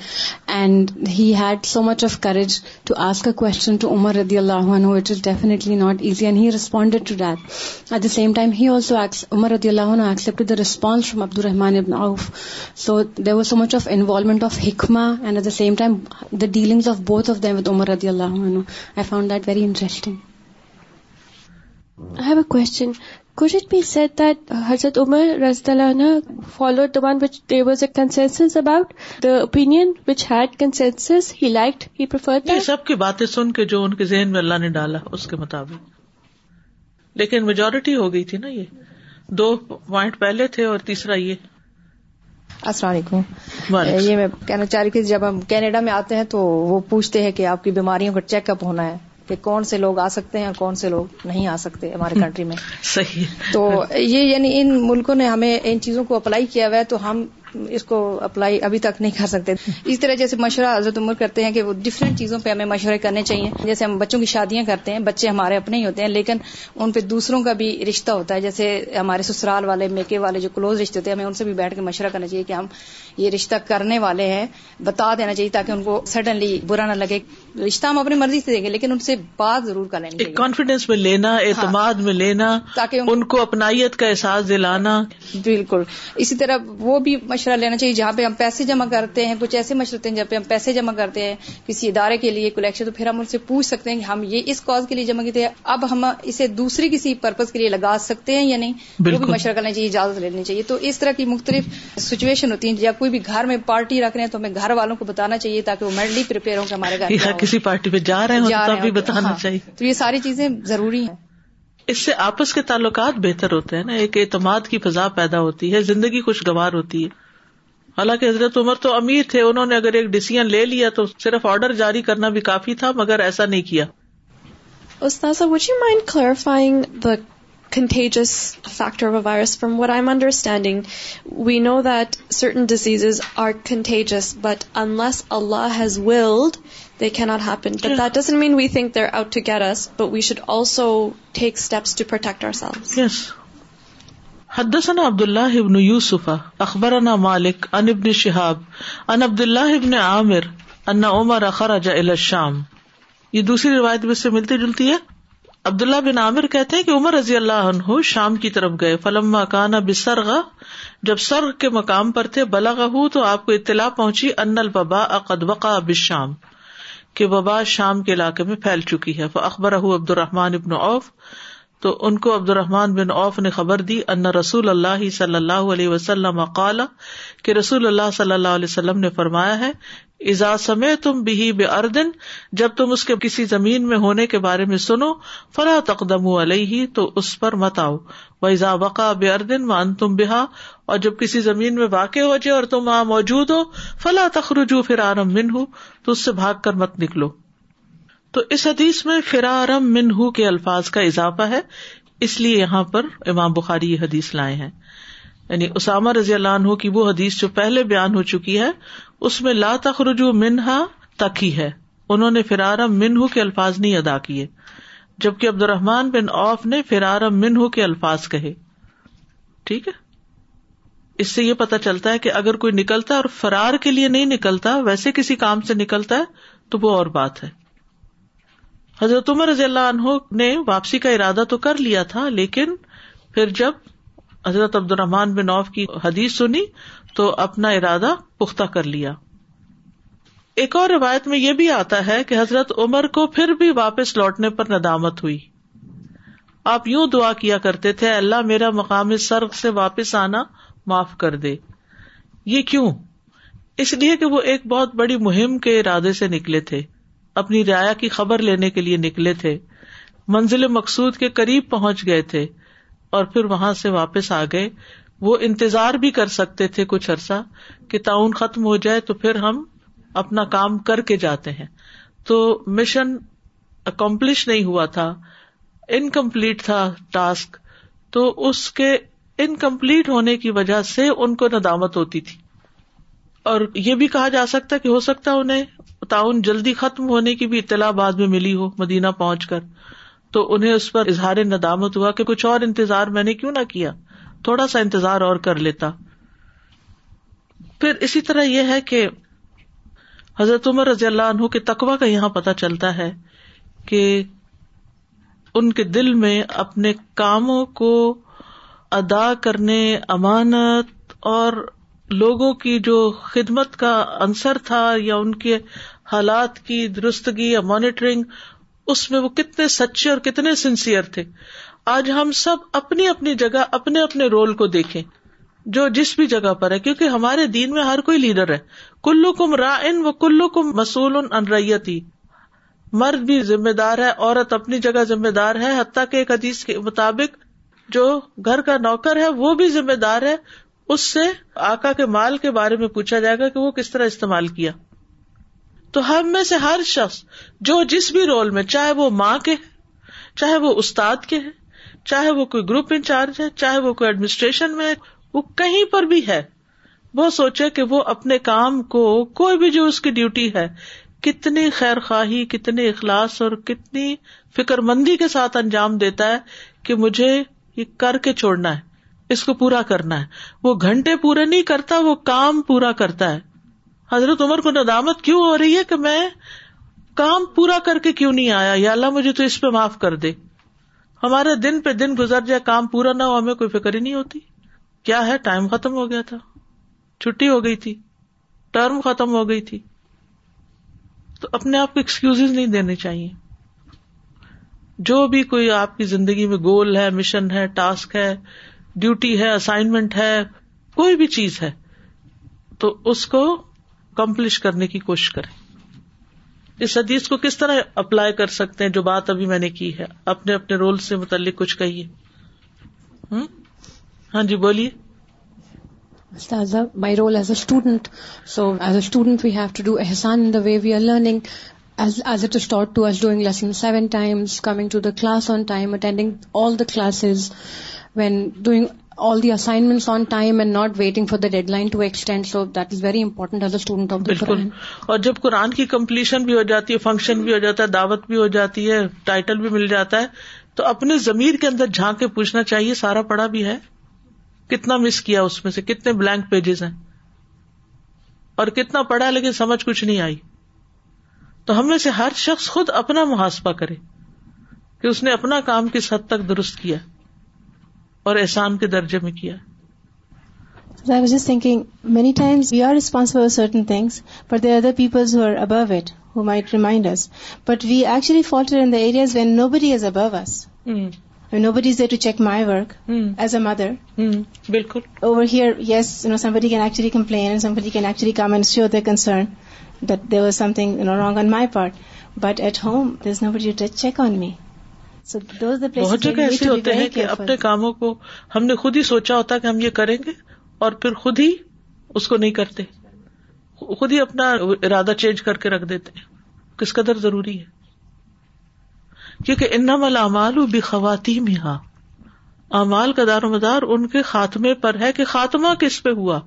Speaker 2: and had so much of courage to ask question to Umar ردی اللہ it is definitely not easy and he responded to that at the same time he also Umar ردی اللہ accept the response from Abdur Rahman ibn Auf so there was so much of involvement of حکمہ and at the same time the dealing of both of them with Umar ردی اللہ I found that very interesting
Speaker 3: I have a question. Could it be said that Hazrat Umar anhu followed the one which there was a consensus about, the opinion which had consensus, he liked, he preferred
Speaker 1: یہ
Speaker 3: that?
Speaker 1: سب کی باتیں سن کے جو ان کے ذہن میں اللہ نے ڈالا اس کے مطابق۔ لیکن میجورٹی ہو گئی تھی نا یہ۔ دو پوائنٹ پہلے تھے اور تیسرا یہ۔
Speaker 4: السلام علیکم۔ یہ میں کہنا چاہ رہی تھی جب ہم کینیڈا میں آتے ہیں تو وہ پوچھتے ہیں کہ آپ کی بیماریوں کا چیک اپ ہونا ہے۔ کہ کون سے لوگ آ سکتے ہیں اور کون سے لوگ نہیں آ سکتے ہمارے کنٹری میں۔ [LAUGHS]
Speaker 1: صحیح۔
Speaker 4: تو یہ یعنی ان ملکوں نے ہمیں ان چیزوں کو اپلائی کیا ہوا ہے تو ہم اس کو اپلائی ابھی تک نہیں کر سکتے۔ اس طرح جیسے مشورہ حضرت عمر کرتے ہیں کہ وہ ڈفرینٹ چیزوں پہ ہمیں مشورے کرنے چاہیے۔ جیسے ہم بچوں کی شادیاں کرتے ہیں بچے ہمارے اپنے ہی ہوتے ہیں لیکن ان پہ دوسروں کا بھی رشتہ ہوتا ہے۔ جیسے ہمارے سسرال والے میکے والے جو کلوز رشتے ہوتے ہیں ہمیں ان سے بھی بیٹھ کے مشورہ کرنا چاہیے کہ ہم یہ رشتہ کرنے والے ہیں بتا دینا چاہیے تاکہ ان کو سڈنلی برا نہ لگے۔ رشتہ ہم اپنی مرضی سے دیں گے لیکن ان سے بات ضرور کر
Speaker 1: ایک
Speaker 4: چاہیے۔
Speaker 1: کانفیڈینس میں لینا اعتماد میں لینا
Speaker 4: تاکہ ان-
Speaker 1: ان کو اپنائیت کا احساس دلانا۔
Speaker 4: بالکل۔ اسی طرح وہ بھی مشورہ لینا چاہیے۔ جہاں پہ ہم پیسے جمع کرتے ہیں کچھ ایسے مشورے ہوتے ہیں جہاں پہ ہم پیسے جمع کرتے ہیں کسی ادارے کے لیے کلیکشن تو پھر ہم ان سے پوچھ سکتے ہیں کہ ہم یہ اس کاز کے لیے جمع کیے اب ہم اسے دوسری کسی پرپز کے لیے لگا سکتے ہیں یا نہیں؟ وہ۔ بھی مشورہ کرنا چاہیے اجازت لینی چاہیے۔ تو اس طرح کی مختلف سچویشن ہوتی ہیں یا کوئی بھی گھر میں پارٹی رکھ رہے ہیں تو ہمیں گھر والوں کو بتانا چاہیے تاکہ وہ میڈلی پریپیئر ہوں کہ ہمارے گھر
Speaker 1: یا۔ کسی پارٹی پہ جا رہے بھی
Speaker 4: تو-
Speaker 1: بتانا
Speaker 4: ہاں۔
Speaker 1: چاہیے۔
Speaker 4: تو یہ ساری چیزیں ضروری ہیں۔
Speaker 1: اس سے آپس کے تعلقات بہتر ہوتے ہیں نا۔ ایک اعتماد کی فضا پیدا ہوتی ہے زندگی خوشگوار ہوتی ہے۔ حالانکہ حضرت عمر تو امیر تھے انہوں نے اگر ایک ڈیسیژ لے لیا تو صرف آرڈر جاری کرنا بھی کافی تھا مگر ایسا نہیں کیا۔
Speaker 3: استاد which clarifying contagious factor virus from where I am understanding
Speaker 1: we
Speaker 3: know that certain disease are contagious but Anas Allah keeping in mind we think there we should also take
Speaker 1: steps حدثنا عبد اللہ ابن یوسف، اخبرنا مالک ان ابن شہاب ان عبد اللہ ابن عامر، ان عمر خرج الى الشام۔ یہ دوسری روایت بھی اس سے ملتی جلتی ہے۔ عبداللہ بن عامر کہتے ہیں کہ عمر رضی اللہ عنہ شام کی طرف گئے۔ فلما کانا بسرغ، جب سرغ کے مقام پر تھے بلغ تو آپ کو اطلاع پہنچی ان البا قد وقع بالشام، کہ وبا شام کے علاقے میں پھیل چکی ہے۔ اخبر عبد الرحمان ابن عوف تو ان کو عبد الرحمان بن عوف نے خبر دی ان رسول اللہ صلی اللہ علیہ وسلم قال کہ رسول اللہ صلی اللہ علیہ وسلم نے فرمایا ہے ازا سمے تم بھی بے اردن جب تم اس کے کسی زمین میں ہونے کے بارے میں سنو، فلا تقدم علیہ، تو اس پر مت آؤ۔ و ازا وقع بے اردن و ان تم بحا اور جب کسی زمین میں واقع ہو جائے اور تم وہاں موجود ہو، فلا تخرجو پھر آرم من ہو تو اس سے بھاگ کر مت نکلو۔ تو اس حدیث میں فرارم منہ کے الفاظ کا اضافہ ہے، اس لیے یہاں پر امام بخاری یہ حدیث لائے ہیں۔ یعنی اسامہ رضی اللہ عنہ کی وہ حدیث جو پہلے بیان ہو چکی ہے، اس میں لا تخرجو منہا تک ہی ہے۔ انہوں نے فرارم منہ کے الفاظ نہیں ادا کیے، جبکہ عبد الرحمان بن اوف نے فرارم منہ کے الفاظ کہے۔ ٹھیک ہے؟ اس سے یہ پتا چلتا ہے کہ اگر کوئی نکلتا ہے اور فرار کے لیے نہیں نکلتا، ویسے کسی کام سے نکلتا ہے، تو وہ اور بات ہے۔ حضرت عمر رضی اللہ عنہ نے واپسی کا ارادہ تو کر لیا تھا، لیکن پھر جب حضرت عبد الرحمان بن عوف کی حدیث سنی تو اپنا ارادہ پختہ کر لیا۔ ایک اور روایت میں یہ بھی آتا ہے کہ حضرت عمر کو پھر بھی واپس لوٹنے پر ندامت ہوئی۔ آپ یوں دعا کیا کرتے تھے، اللہ میرا مقام سرگ سے واپس آنا معاف کر دے۔ یہ کیوں؟ اس لیے کہ وہ ایک بہت بڑی مہم کے ارادے سے نکلے تھے۔ اپنی رعایا کی خبر لینے کے لیے نکلے تھے۔ منزل مقصود کے قریب پہنچ گئے تھے اور پھر وہاں سے واپس آ گئے۔ وہ انتظار بھی کر سکتے تھے کچھ عرصہ کہ تعاون ختم ہو جائے تو پھر ہم اپنا کام کر کے جاتے ہیں۔ تو مشن اکمپلش نہیں ہوا تھا۔ انکمپلیٹ تھا ٹاسک۔ تو اس کے انکمپلیٹ ہونے کی وجہ سے ان کو ندامت ہوتی تھی۔ اور یہ بھی کہا جا سکتا کہ ہو سکتا انہیں تعاون جلدی ختم ہونے کی بھی اطلاع بعد میں ملی ہو مدینہ پہنچ کر۔ تو انہیں اس پر اظہار ندامت ہوا کہ کچھ اور انتظار میں نے کیوں نہ کیا۔ تھوڑا سا انتظار اور کر لیتا۔ پھر اسی طرح یہ ہے کہ حضرت عمر رضی اللہ عنہ کے تقوا کا یہاں پتہ چلتا ہے کہ ان کے دل میں اپنے کاموں کو ادا کرنے، امانت اور لوگوں کی جو خدمت کا عنصر تھا یا ان کے حالات کی درستگی یا مانیٹرنگ اس میں وہ کتنے سچے اور کتنے سنسیئر تھے۔ آج ہم سب اپنی اپنی جگہ، اپنے اپنے رول کو دیکھیں۔ جو جس بھی جگہ پر ہے، کیونکہ ہمارے دین میں ہر کوئی لیڈر ہے۔ کلو کم را ان و کلو کم مسول ان ریتی۔ مرد بھی ذمہ دار ہے، عورت اپنی جگہ ذمہ دار ہے، حتیٰ کہ ایک حدیث کے مطابق جو گھر کا نوکر ہے، وہ بھی ذمہ دار ہے۔ اس سے آکا کے مال کے بارے میں پوچھا جائے گا کہ وہ کس طرح استعمال کیا۔ تو ہم میں سے ہر شخص جو جس بھی رول میں چاہے وہ ماں کے ہے، چاہے وہ استاد کے ہے، چاہے وہ کوئی گروپ انچارج ہے، چاہے وہ کوئی ایڈمنسٹریشن میں وہ کہیں پر بھی ہے۔ وہ سوچے کہ وہ اپنے کام کو کوئی بھی جو اس کی ڈیوٹی ہے، کتنی خیر خواہی کتنے اخلاص اور کتنی فکر مندی کے ساتھ انجام دیتا ہے کہ مجھے یہ کر کے چھوڑنا ہے، اس کو پورا کرنا ہے۔ وہ گھنٹے پورے نہیں کرتا، وہ کام پورا کرتا ہے۔ حضرت عمر کو ندامت کیوں ہو رہی ہے کہ میں کام پورا کر کے کیوں نہیں آیا؟ یا اللہ مجھے تو اس پہ معاف کر دے۔ ہمارے دن پہ دن گزر جائے، کام پورا نہ ہو، ہمیں کوئی فکر ہی نہیں ہوتی۔ کیا ہے؟ ٹائم ختم ہو گیا تھا۔ چھٹی ہو گئی تھی۔ ٹرم ختم ہو گئی تھی۔ تو اپنے آپ کو ایکسکیوز نہیں دینے چاہیے۔ جو بھی کوئی آپ کی زندگی میں گول ہے مشن ہے ٹاسک ہے ڈیوٹی ہے اسائنمنٹ ہے، کوئی بھی چیز ہے، تو اس کو کمپلش کرنے کی کوشش کریں۔ اس حدیث کو کس طرح اپلائی کر سکتے ہیں جو بات ابھی میں نے کی ہے؟ اپنے اپنے رول سے متعلق کچھ کہیے۔ ہاں جی بولیے۔
Speaker 2: My role as a student so as a student we have to do Ehsan in the way we are learning as as it start to as doing lesson seven times coming to the class on time attending all the classes when doing all the assignment on time and not waiting for the deadline to extend so that is very important as a student of بالکل
Speaker 1: اور جب قرآن کی completion بھی ہو جاتی ہے function بھی ہو جاتا ہے دعوت بھی ہو جاتی ہے ٹائٹل بھی مل جاتا ہے تو اپنے ضمیر کے اندر جھانک کے پوچھنا چاہیے سارا پڑا بھی ہے؟ کتنا مس کیا اس میں سے؟ کتنے بلینک پیجز ہیں؟ اور کتنا پڑھا لیکن سمجھ کچھ نہیں آئی؟ تو ہم میں سے ہر شخص خود اپنا محاسبہ کرے کہ اس نے اپنا کام کس حد تک درست کیا۔ اور احسان کے درجے میں کیا۔
Speaker 5: Many times we are responsible certain things but there other peoples who are above it who my it is but we actually falter in the areas when nobody is
Speaker 1: above
Speaker 5: us nobody is there to check my
Speaker 1: work
Speaker 5: as a mother
Speaker 1: بالکل
Speaker 5: over here yes no somebody complain somebody can actually come and show their concern that there was something no wrong on my part but at home there's nobody to check on me So
Speaker 1: بہت جگہ ایسے ہوتے ہیں کہ. اپنے کاموں کو ہم نے خود ہی سوچا ہوتا کہ ہم یہ کریں گے اور پھر خود ہی اس کو نہیں کرتے۔ خود ہی اپنا ارادہ چینج کر کے رکھ دیتے ہیں۔ کس قدر ضروری ہے؟ کیونکہ انم العمال بھی خواتین ہاں امال کا دار و مدار ان کے خاتمے پر ہے کہ خاتمہ کس پہ ہوا؟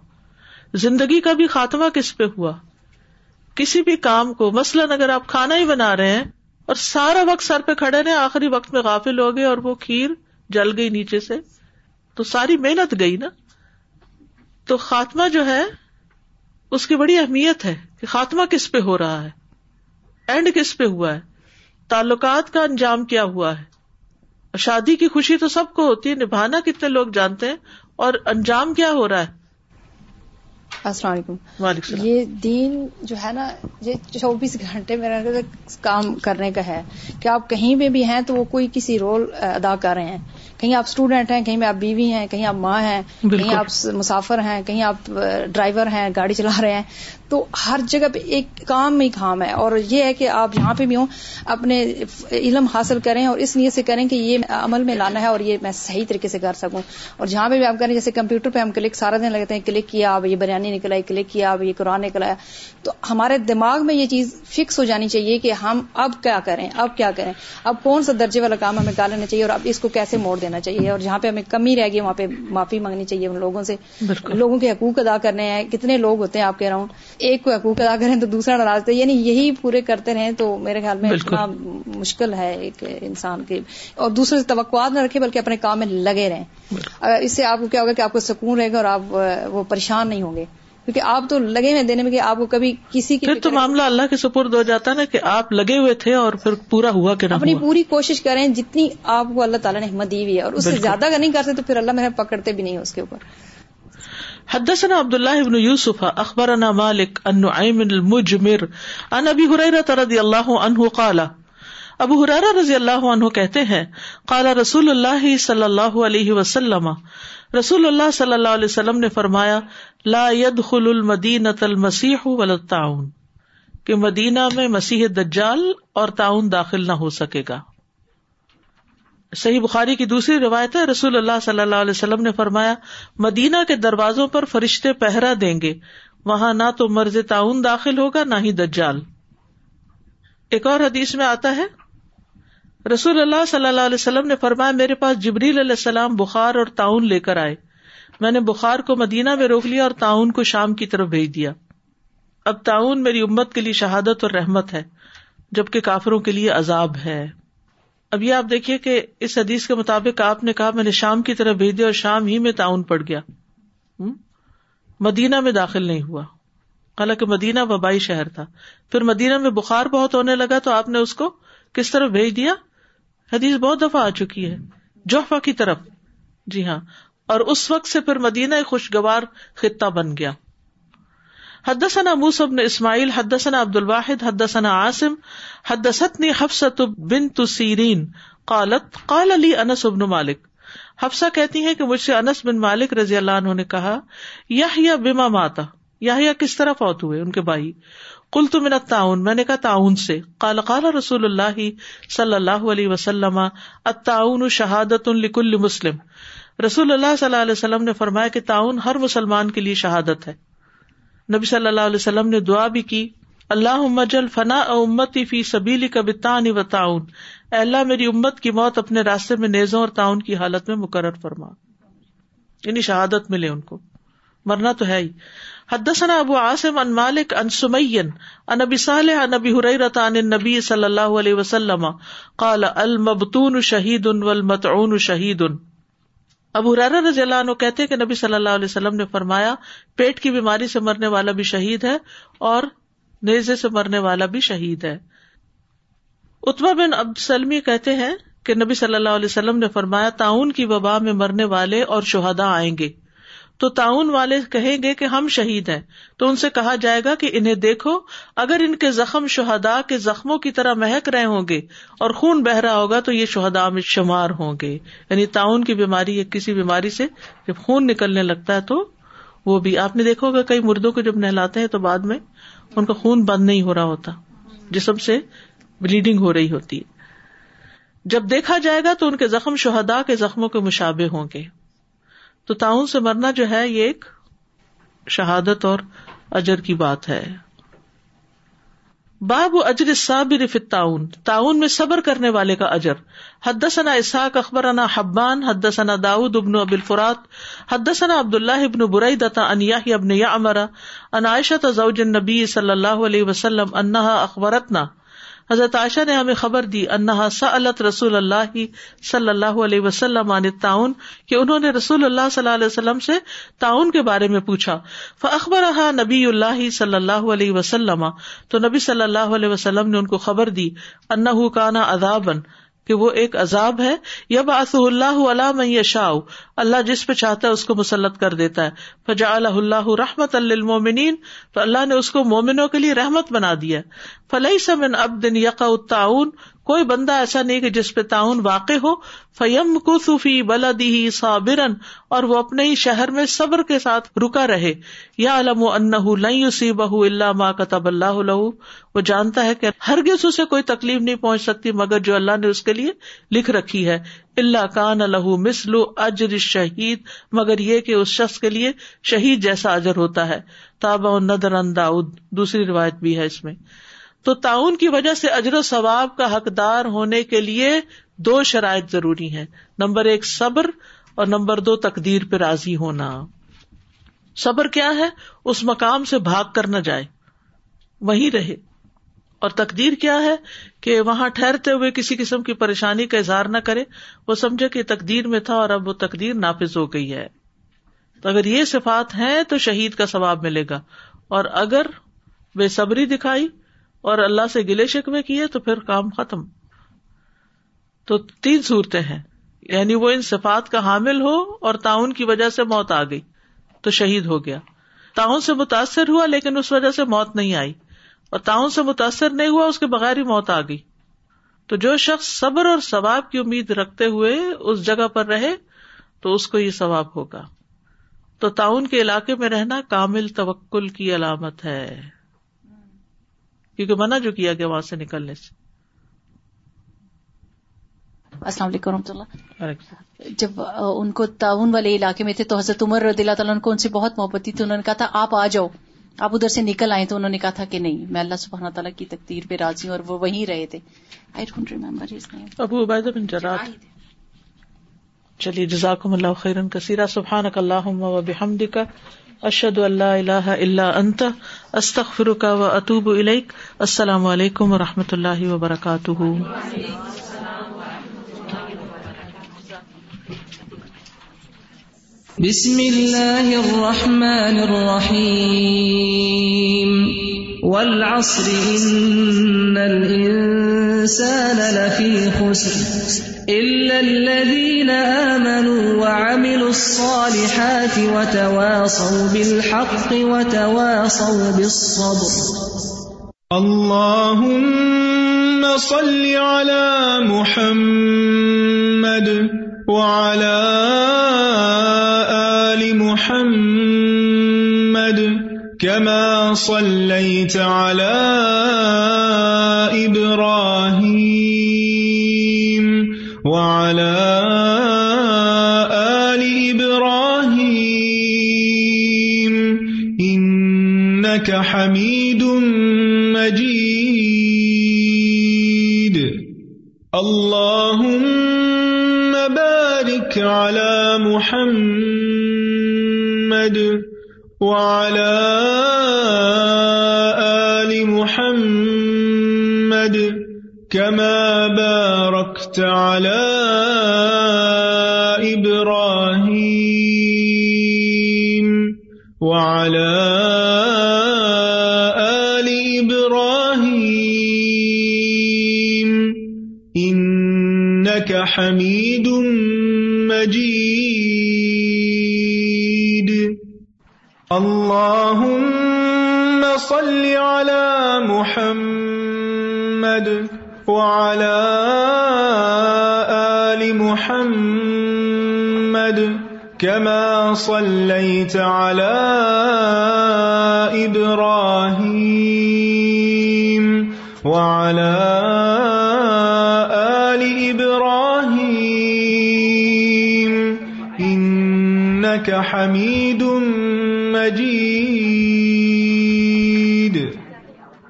Speaker 1: زندگی کا بھی خاتمہ کس پہ ہوا؟ کسی بھی کام کو مثلاً اگر آپ کھانا ہی بنا رہے ہیں اور سارا وقت سر پہ کھڑے رہے، آخری وقت میں غافل ہو گئے اور وہ کھیر جل گئی نیچے سے۔ تو ساری محنت گئی نا۔ تو خاتمہ جو ہے، اس کی بڑی اہمیت ہے کہ خاتمہ کس پہ ہو رہا ہے۔ اینڈ کس پہ ہوا ہے؟ تعلقات کا انجام کیا ہوا ہے؟ شادی کی خوشی تو سب کو ہوتی ہے، نبھانا کتنے لوگ جانتے ہیں اور انجام کیا ہو رہا ہے؟
Speaker 4: السلام علیکم۔ یہ دین جو ہے نا یہ چوبیس گھنٹے میرا کام کرنے کا ہے۔ کہ آپ کہیں پہ بھی ہیں تو وہ کوئی کسی رول ادا کر رہے ہیں؟ کہیں آپ اسٹوڈینٹ ہیں کہیں پہ آپ بیوی ہیں کہیں آپ ماں ہیں۔ کہیں آپ مسافر ہیں کہیں آپ ڈرائیور ہیں گاڑی چلا رہے ہیں۔ تو ہر جگہ پہ ایک کام میں کام ہے۔ اور یہ ہے کہ آپ جہاں پہ بھی ہوں اپنے علم حاصل کریں اور اس نیت سے کریں کہ یہ عمل میں لانا ہے اور یہ میں صحیح طریقے سے کر سکوں۔ اور جہاں پہ بھی آپ کریں جیسے کمپیوٹر پہ ہم کلک سارا دن لگتے ہیں کلک کیا اب یہ بریانی نکل آئی کلک کیا اب یہ قرآن نکل آیا تو ہمارے دماغ میں یہ چیز فکس ہو جانی چاہیے کہ ہم اب کیا کریں اب کیا کریں۔ اب کون سا درجے والا کام ہمیں کر لینا چاہیے اور اب اس کو کیسے موڑ دینا چاہیے اور جہاں پہ ہمیں کمی رہ گئی وہاں پہ معافی مانگنی چاہیے ان لوگوں سے۔ لوگوں کے حقوق ادا کرنے ہیں۔ کتنے لوگ ہوتے ہیں آپ رہا ہوں۔ ایک کو حقوق ادا کریں تو دوسرا ناراض تھے یعنی یہی پورے کرتے رہیں تو میرے خیال میں۔ اتنا مشکل ہے ایک انسان کے۔ اور دوسرے سے توقعات نہ رکھے بلکہ اپنے کام میں لگے رہیں۔ اگر اس سے آپ کو کیا ہوگا کہ آپ کو سکون رہے گا اور آپ وہ پریشان نہیں ہوں گے۔ کیونکہ آپ تو لگے ہوئے دینے میں کہ آپ کو کبھی کسی کی
Speaker 1: پھر تو معاملہ اللہ کے سپرد ہو جاتا ہے نا کہ آپ لگے ہوئے تھے اور پھر پورا ہوا کہ نہ
Speaker 4: اپنی
Speaker 1: ہوا
Speaker 4: پوری کوشش کریں جتنی آپ کو اللہ تعالیٰ نے ہمت دی ہوئی ہے اور اس سے۔ زیادہ اگر نہیں کرتے تو پھر اللہ میرے پکڑتے بھی نہیں اس کے اوپر
Speaker 1: حدثنا عبد الله بن يوسف اخبرنا مالك عن نعيم المجمر عن ابي هريره رضي الله عنه قال ابو ہریرہ رضی اللہ عنہ کہتے ہیں، قال رسول اللہ صلی اللہ علیہ وسلم۔ رسول اللہ صلی اللہ علیہ وسلم نے فرمایا، لا يدخل المدینة المسیح ولا الطاعون۔ کہ مدینہ میں مسیح دجال اور تعاون داخل نہ ہو سکے گا۔ صحیح بخاری کی دوسری روایت ہے، رسول اللہ صلی اللہ علیہ وسلم نے فرمایا، مدینہ کے دروازوں پر فرشتے پہرا دیں گے۔ وہاں نہ تو مرض تعاون داخل ہوگا، نہ ہی دجال۔ ایک اور حدیث میں آتا ہے رسول اللہ صلی اللہ علیہ وسلم نے فرمایا، میرے پاس جبریل علیہ السلام بخار اور تعاون لے کر آئے۔ میں نے بخار کو مدینہ میں روک لیا اور تعاون کو شام کی طرف بھیج دیا۔ اب تعاون میری امت کے لیے شہادت اور رحمت ہے، جبکہ کافروں کے لیے عذاب ہے۔ اب یہ آپ دیکھیے کہ اس حدیث کے مطابق آپ نے کہا، میں نے شام کی طرف بھیج دیا اور شام ہی میں تعاون پڑ گیا۔ مدینہ میں داخل نہیں ہوا۔ حالانکہ مدینہ وبائی شہر تھا۔ پھر مدینہ میں بخار بہت ہونے لگا تو آپ نے اس کو کس طرف بھیج دیا؟ حدیث بہت دفعہ آ چکی ہے۔ جوفا کی طرف۔ جی ہاں۔ اور اس وقت سے پھر مدینہ خوشگوار خطہ بن گیا۔ حدثنا موسى بن اسماعیل، حدثنا عبد الواحد حدثنا عاصم حدثتني حفصة بنت سیرین۔ قالت، قال لي انس بن مالک۔ حفصہ کہتی ہیں کہ مجھ سے انس بن مالک رضی اللہ عنہ نے کہا، یحییٰ بما ماتا یحییٰ کس طرح فوت ہوئے؟ ان کے بھائی۔ قلت من التعاون میں نے کہا تعاون سے۔ قال قال رسول اللہ صلی اللہ علیہ وسلم التعاون شہادت لکل مسلم۔ رسول اللہ صلی اللہ علیہ وسلم نے فرمایا کہ تعاون ہر مسلمان کے لیے شہادت ہے۔ نبی صلی اللہ علیہ وسلم نے دعا بھی کی اللہ مجل فنا امتی فی سبیلی کا بتان و تعاون اللہ، میری امت کی موت اپنے راستے میں نیزوں اور تعاون کی حالت میں مقرر فرما۔ یعنی شہادت ملے ان کو۔ مرنا تو ہے ہی۔ حدثنا ابو عاصم ان مالک ان سمین ان ابی صالح ان ابی حریرہ عن النبی صلی اللہ علیہ وسلم، قال المبتون شہید والمطعون شہید۔ ابو حرارہ رضی اللہ عنہ کہتے کہ نبی صلی اللہ علیہ وسلم نے فرمایا، پیٹ کی بیماری سے مرنے والا بھی شہید ہے اور نیزے سے مرنے والا بھی شہید ہے۔ اتبا بن عبد سلمی کہتے ہیں کہ نبی صلی اللہ علیہ وسلم نے فرمایا، تعاون کی وبا میں مرنے والے اور شہدا آئیں گے۔ تو تعاون والے کہیں گے کہ ہم شہید ہیں۔ تو ان سے کہا جائے گا کہ انہیں دیکھو، اگر ان کے زخم شہدا کے زخموں کی طرح مہک رہے ہوں گے اور خون بہ رہا ہوگا تو یہ شہدا میں شمار ہوں گے۔ یعنی تعاون کی بیماری یا کسی بیماری سے جب خون نکلنے لگتا ہے تو وہ بھی، آپ نے دیکھا ہوگا کئی مردوں کو جب نہلاتے ہیں تو بعد میں ان کا خون بند نہیں ہو رہا ہوتا، جسم سے بلیڈنگ ہو رہی ہوتی ہے۔ جب دیکھا جائے گا تو ان کے زخم شہدا کے زخموں کے مشابے ہوں گے۔ تو تعاون سے مرنا جو ہے یہ ایک شہادت اور اجر کی بات ہے۔ باب اجر صابر فی التعاون تعاون میں صبر کرنے والے کا اجر۔ حدثنا اسحاق، اخبرنا حبان، حدثنا داؤد ابن ابی الفرات، حدثنا عبد الله ابن بريدة عن يحيى ابن يعمر عن عائشة زوج النبي صلی اللہ علیہ وسلم انها اخبرتنا۔ حضرت عائشہ نے ہمیں خبر دی، انہا سألت رسول اللہ صلی اللہ علیہ وسلم عن التعاون کہ انہوں نے رسول اللہ صلی اللہ علیہ وسلم سے تعاون کے بارے میں پوچھا۔ فاخبرها نبی اللہ صلی اللہ علیہ وسلم، تو نبی صلی اللہ علیہ وسلم نے ان کو خبر دی انہ کانا عذابا۔ کہ وہ ایک عذاب ہے یا باس اللہ علام یشا اللہ جس پہ چاہتا ہے اس کو مسلط کر دیتا ہے۔ فجا اللہ رحمت المومنین تو اللہ نے اس کو مومنوں کے لیے رحمت بنا دیا فلئی سمن اب دن یقا تعاون کوئی بندہ ایسا نہیں کہ جس پہ تعاون واقع ہو فیم کو صوفی بلدی صابرن اور وہ اپنے ہی شہر میں صبر کے ساتھ رکا رہے۔ یا علم ان بہ اللہ ماں کتب اللہ وہ جانتا ہے کہ ہرگز اسے کوئی تکلیف نہیں پہنچ سکتی، مگر جو اللہ نے اس کے لیے لکھ رکھی ہے۔ اللہ کان الح مسلو اجر شہید مگر یہ کہ اس شخص کے لیے شہید جیسا اجر ہوتا ہے۔ تابا ندر انداؤد دوسری روایت بھی ہے اس میں۔ تو تعاون کی وجہ سے اجر و ثواب کا حقدار ہونے کے لیے دو شرائط ضروری ہیں۔ نمبر ایک، صبر اور نمبر دو، تقدیر پہ راضی ہونا۔ صبر کیا ہے؟ اس مقام سے بھاگ کر نہ جائے، وہیں رہے۔ اور تقدیر کیا ہے؟ کہ وہاں ٹھہرتے ہوئے کسی قسم کی پریشانی کا اظہار نہ کرے۔ وہ سمجھے کہ تقدیر میں تھا اور اب وہ تقدیر نافذ ہو گئی ہے۔ تو اگر یہ صفات ہیں تو شہید کا ثواب ملے گا۔ اور اگر بے صبری دکھائی اور اللہ سے گلے شکوے کیے تو پھر کام ختم۔ تو تین صورتیں ہیں۔ یعنی وہ ان صفات کا حامل ہو اور تعاون کی وجہ سے موت آ گئی۔ تو شہید ہو گیا۔ تعاون سے متاثر ہوا لیکن اس وجہ سے موت نہیں آئی۔ اور تعاون سے متاثر نہیں ہوا، اس کے بغیر ہی موت آ گئی۔ تو جو شخص صبر اور ثواب کی امید رکھتے ہوئے اس جگہ پر رہے، تو اس کو یہ ثواب ہوگا۔ تو تعاون کے علاقے میں رہنا کامل توکل کی علامت ہے۔ کیونکہ منع جو کیا گیا وہاں سے نکلنے سے۔
Speaker 6: السلام علیکم رحمۃ اللہ۔ جب ان کو تعاون والے علاقے میں تھے تو حضرت عمر رضی اللہ تعالیٰ کو ان سے بہت محبت تھی تو انہوں نے کہا تھا آپ آ جاؤ۔ آپ ادھر سے نکل آئے تو انہوں نے کہا تھا کہ نہیں میں اللہ سبحانہ تعالیٰ کی تقدیر پہ راضی ہوں اور وہ وہیں رہے تھے۔ آئی ڈونٹ ریمبر
Speaker 1: ابو عبید بن جرات۔ چلیے جزاکم اللہ خیرن کثیرہ۔ سبحان اللہ و بحمدک۔ اشد اللہ اللہ اللہ انت استخر کا و اطوب الک السلام علیکم و رحمۃ اللہ وبرکاتہ۔
Speaker 7: بسم اللہ الرحمن الرحیم۔ والعصر ان الانسان لفی خسر إلا الذين آمنوا وعملوا الصالحات وتواصوا بالحق وتواصوا بالصبر.
Speaker 8: اللهم صل على محمد وعلى آل محمد كما صليت على إبراهيم إنك كما صليت على إبراهيم وعلى آل إبراهيم. إنك حميد مجيد.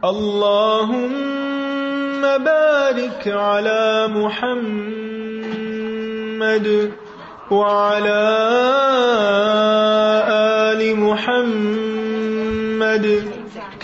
Speaker 8: اللهم بارك على محمد وعلى آل